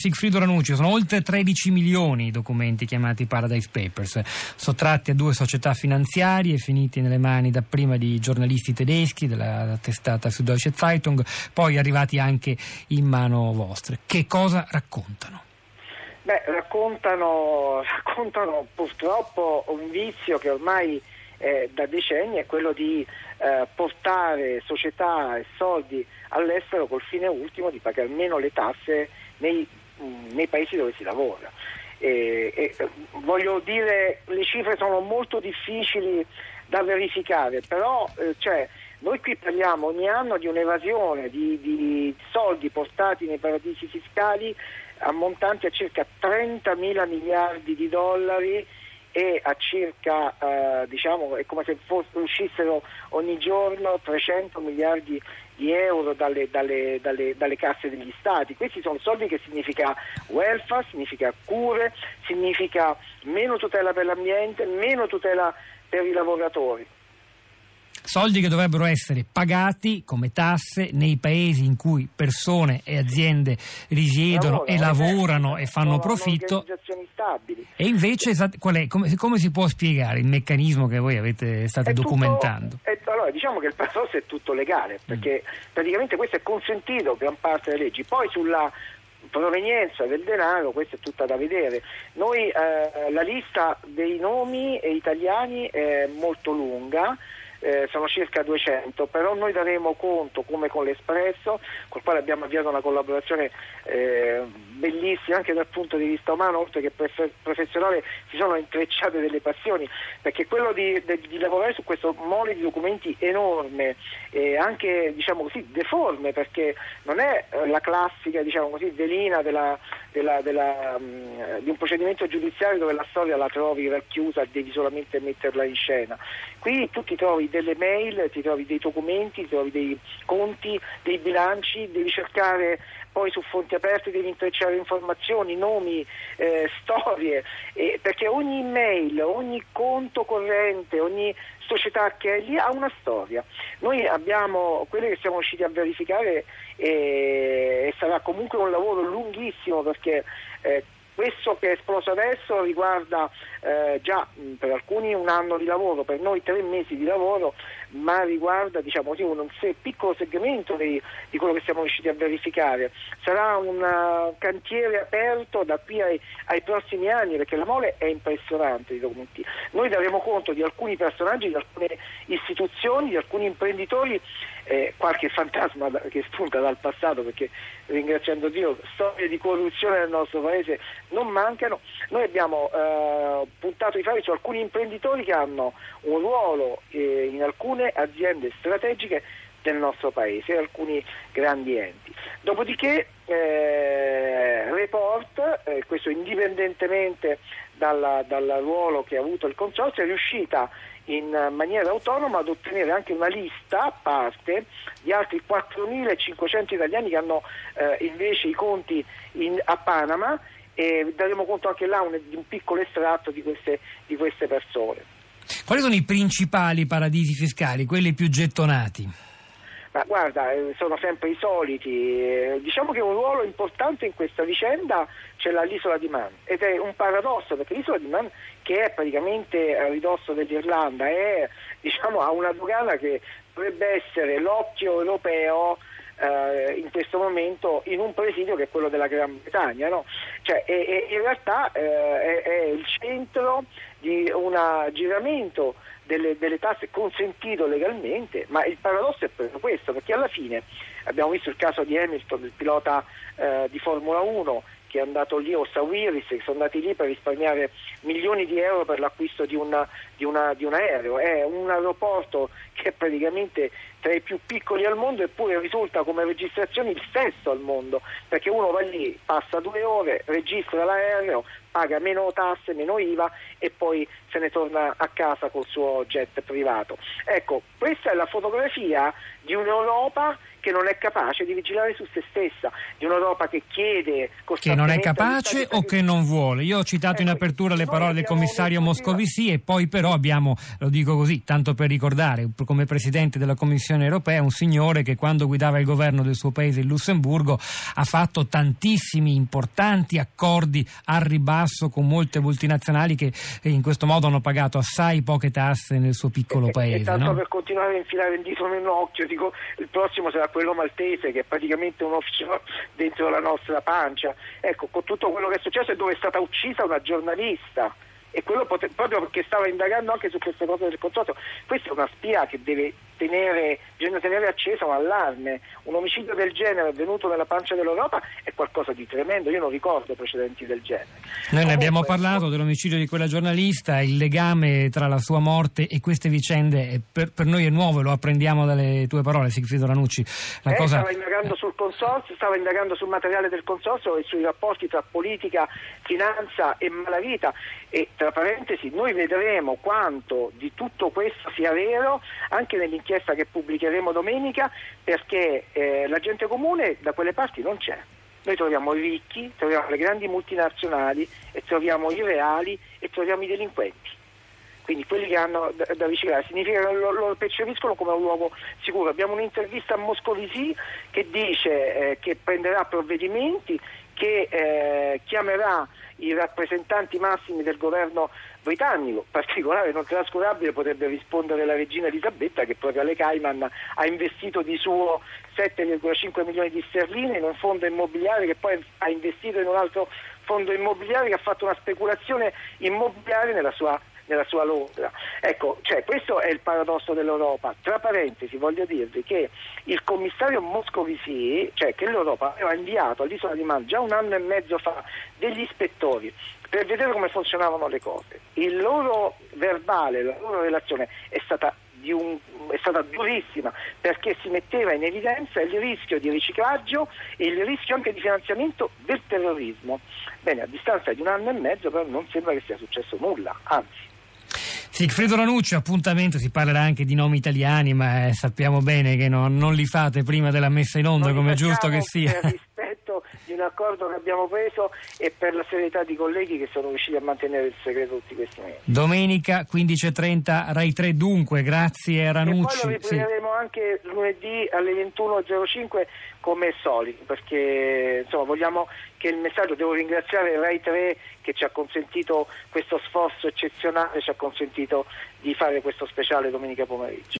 Sigfrido Ranucci, sono oltre 13 milioni i documenti chiamati Paradise Papers, sottratti a due società finanziarie, finiti nelle mani dapprima di giornalisti tedeschi della testata Süddeutsche Zeitung, poi arrivati anche in mano vostre. Che cosa raccontano? Beh, raccontano, raccontano purtroppo un vizio che ormai eh, da decenni è quello di eh, portare società e soldi all'estero col fine ultimo di pagare meno le tasse nei nei paesi dove si lavora. E, e, voglio dire, le cifre sono molto difficili da verificare, però eh, cioè, noi qui parliamo ogni anno di un'evasione di, di soldi portati nei paradisi fiscali ammontanti a circa 30 mila miliardi di dollari e a circa, eh, diciamo, è come se fosse, uscissero ogni giorno 300 miliardi di euro dalle, dalle, dalle, dalle, casse degli stati. Questi sono soldi che significa welfare, significa cure, significa meno tutela per l'ambiente, meno tutela per i lavoratori soldi che dovrebbero essere pagati come tasse nei paesi in cui persone e aziende risiedono lavorano, e lavorano e fanno profitto. E invece è, come, come, si può spiegare il meccanismo che voi avete, state è documentando? Tutto, allora, diciamo che il paradosso è tutto legale, perché mm. praticamente questo è consentito gran parte delle leggi. Poi sulla provenienza del denaro, questa è tutta da vedere. Noi, eh, la lista dei nomi italiani è molto lunga eh, sono circa 200, però noi daremo conto come con l'Espresso, col quale abbiamo avviato una collaborazione eh, bellissima anche dal punto di vista umano, oltre che professionale, si sono intrecciate delle passioni, perché quello di, di, di lavorare su questo mole di documenti enorme, e anche diciamo così, deforme, perché non è eh, la classica diciamo così, velina della, della, della, mh, mm, di un procedimento giudiziario dove la storia la trovi racchiusa e devi solamente metterla in scena. Qui tu ti trovi delle mail, ti trovi dei documenti, ti trovi dei conti, dei bilanci, devi cercare poi su fonti aperte devi intrecciare informazioni, nomi, eh, storie, eh, perché ogni email, ogni conto corrente, ogni società che è lì ha una storia. Noi abbiamo quelle che siamo riusciti a verificare eh, e sarà comunque un lavoro lunghissimo perché eh, questo che è esploso adesso riguarda eh, già per alcuni un anno di lavoro, per noi tre mesi di lavoro, ma riguarda diciamo così, un piccolo segmento di, di, quello che siamo riusciti a verificare. Sarà un uh, cantiere aperto da qui ai, ai, prossimi anni perché la mole è impressionante di documenti. Noi daremo conto di alcuni personaggi, di alcune istituzioni, di alcuni imprenditori eh, qualche fantasma che spunta dal passato perché ringraziando Dio storie di corruzione nel nostro paese non mancano. Noi abbiamo eh, puntato i fari su alcuni imprenditori che hanno un ruolo eh, in alcune aziende strategiche del nostro paese, alcuni grandi enti. Dopodiché eh, Report, eh, questo indipendentemente dal, ruolo che ha avuto il Consorzio, è riuscita in maniera autonoma ad ottenere anche una lista a parte di altri 4.500 italiani che hanno eh, invece i conti in, a Panama e daremo conto anche là un, di un piccolo estratto di queste, di queste persone. Quali sono i principali paradisi fiscali, quelli più gettonati? Ma guarda, eh, sono sempre i soliti. Eh, diciamo che un ruolo importante in questa vicenda ce l'ha l'isola di Man ed è un paradosso perché l'isola di Man che è praticamente a ridosso dell'Irlanda è, diciamo, ha una dogana che dovrebbe essere l'occhio europeo eh, in questo momento in un presidio che è quello della Gran Bretagna. No? Cioè, è, è, in realtà eh, è, è il centro di un aggiramento delle, delle, tasse consentito legalmente, ma il paradosso è proprio questo, perché alla fine abbiamo visto il caso di Hamilton, il pilota eh, di Formula 1 che è andato lì, o Sawiris, che sono andati lì per risparmiare milioni di euro per l'acquisto di, una, di, una, di un aereo. È un aeroporto che è praticamente tra i più piccoli al mondo eppure risulta come registrazione il sesto al mondo, perché uno va lì, passa due ore, registra l'aereo, paga meno tasse, meno IVA e poi se ne torna a casa col suo jet privato. Ecco, questa è la fotografia di un'Europa che non è capace di vigilare su se stessa, di un'Europa che chiede che non è capace o che non vuole. Io ho citato in ecco, apertura le parole del commissario Moscovici e poi però abbiamo, lo dico così, tanto per ricordare, come presidente della Commissione europea, un signore che quando guidava il governo del suo paese, il Lussemburgo, ha fatto tantissimi importanti accordi al ribasso con molte multinazionali che in questo modo hanno pagato assai poche tasse nel suo piccolo e, paese. E tanto no? per continuare a infilare il dito nell'occhio, dico, il prossimo sarà quello maltese che è praticamente un offshore dentro la nostra pancia. Ecco, con tutto quello che è successo e dove è stata uccisa una giornalista e quello pote- proprio perché stava indagando anche su queste cose del consorzio. Questa è una spia che deve tenere, bisogna tenere accesa un allarme. Un omicidio del genere avvenuto nella pancia dell'Europa è qualcosa di tremendo, io non ricordo precedenti del genere. Noi ne abbiamo parlato dell'omicidio di quella giornalista, il legame tra la sua morte e queste vicende per, per noi è nuovo, lo apprendiamo dalle tue parole, Sigfrido Ranucci. La eh, cosa... Stava indagando sul consorzio, stava indagando sul materiale del consorzio e sui rapporti tra politica, finanza e malavita e tra parentesi noi vedremo quanto di tutto questo sia vero anche nell'inchiesta un'inchiesta che pubblicheremo domenica perché eh, la gente comune da quelle parti non c'è. Noi troviamo i ricchi, troviamo le grandi multinazionali e troviamo i reali e troviamo i delinquenti. Quindi quelli che hanno da, da vigilare significa che lo, lo, percepiscono come un luogo sicuro. Abbiamo un'intervista a Moscovici che dice eh, che prenderà provvedimenti, che eh, chiamerà i rappresentanti massimi del governo britannico, particolare non trascurabile potrebbe rispondere la regina Elisabetta che proprio alle Cayman ha investito di suo 7,5 milioni di sterline in un fondo immobiliare che poi ha investito in un altro fondo immobiliare che ha fatto una speculazione immobiliare nella sua nella sua Londra. Ecco, cioè, questo è il paradosso dell'Europa. Tra parentesi voglio dirvi che il commissario Moscovici, cioè che l'Europa aveva inviato all'isola di Man già un anno e mezzo fa degli ispettori per vedere come funzionavano le cose. Il loro verbale, la loro relazione è stata un, è stata durissima perché si metteva in evidenza il rischio di riciclaggio e il rischio anche di finanziamento del terrorismo. Bene, a distanza di un anno e mezzo però non sembra che sia successo nulla, anzi. Sigfredo Ranucci, appuntamento, si parlerà anche di nomi italiani, ma eh, sappiamo bene che no, non li fate prima della messa in onda, come è giusto che sia. Per rispetto di un accordo che abbiamo preso e per la serietà di colleghi che sono riusciti a mantenere il segreto tutti questi mesi. Domenica 15.30 Rai 3 dunque, grazie Ranucci. E poi lo riprenderemo sì. anche lunedì alle 21.05 come solito, perché insomma, vogliamo che il messaggio, devo ringraziare Rai 3 che ci ha consentito questo sforzo eccezionale, ci ha consentito di fare questo speciale domenica pomeriggio.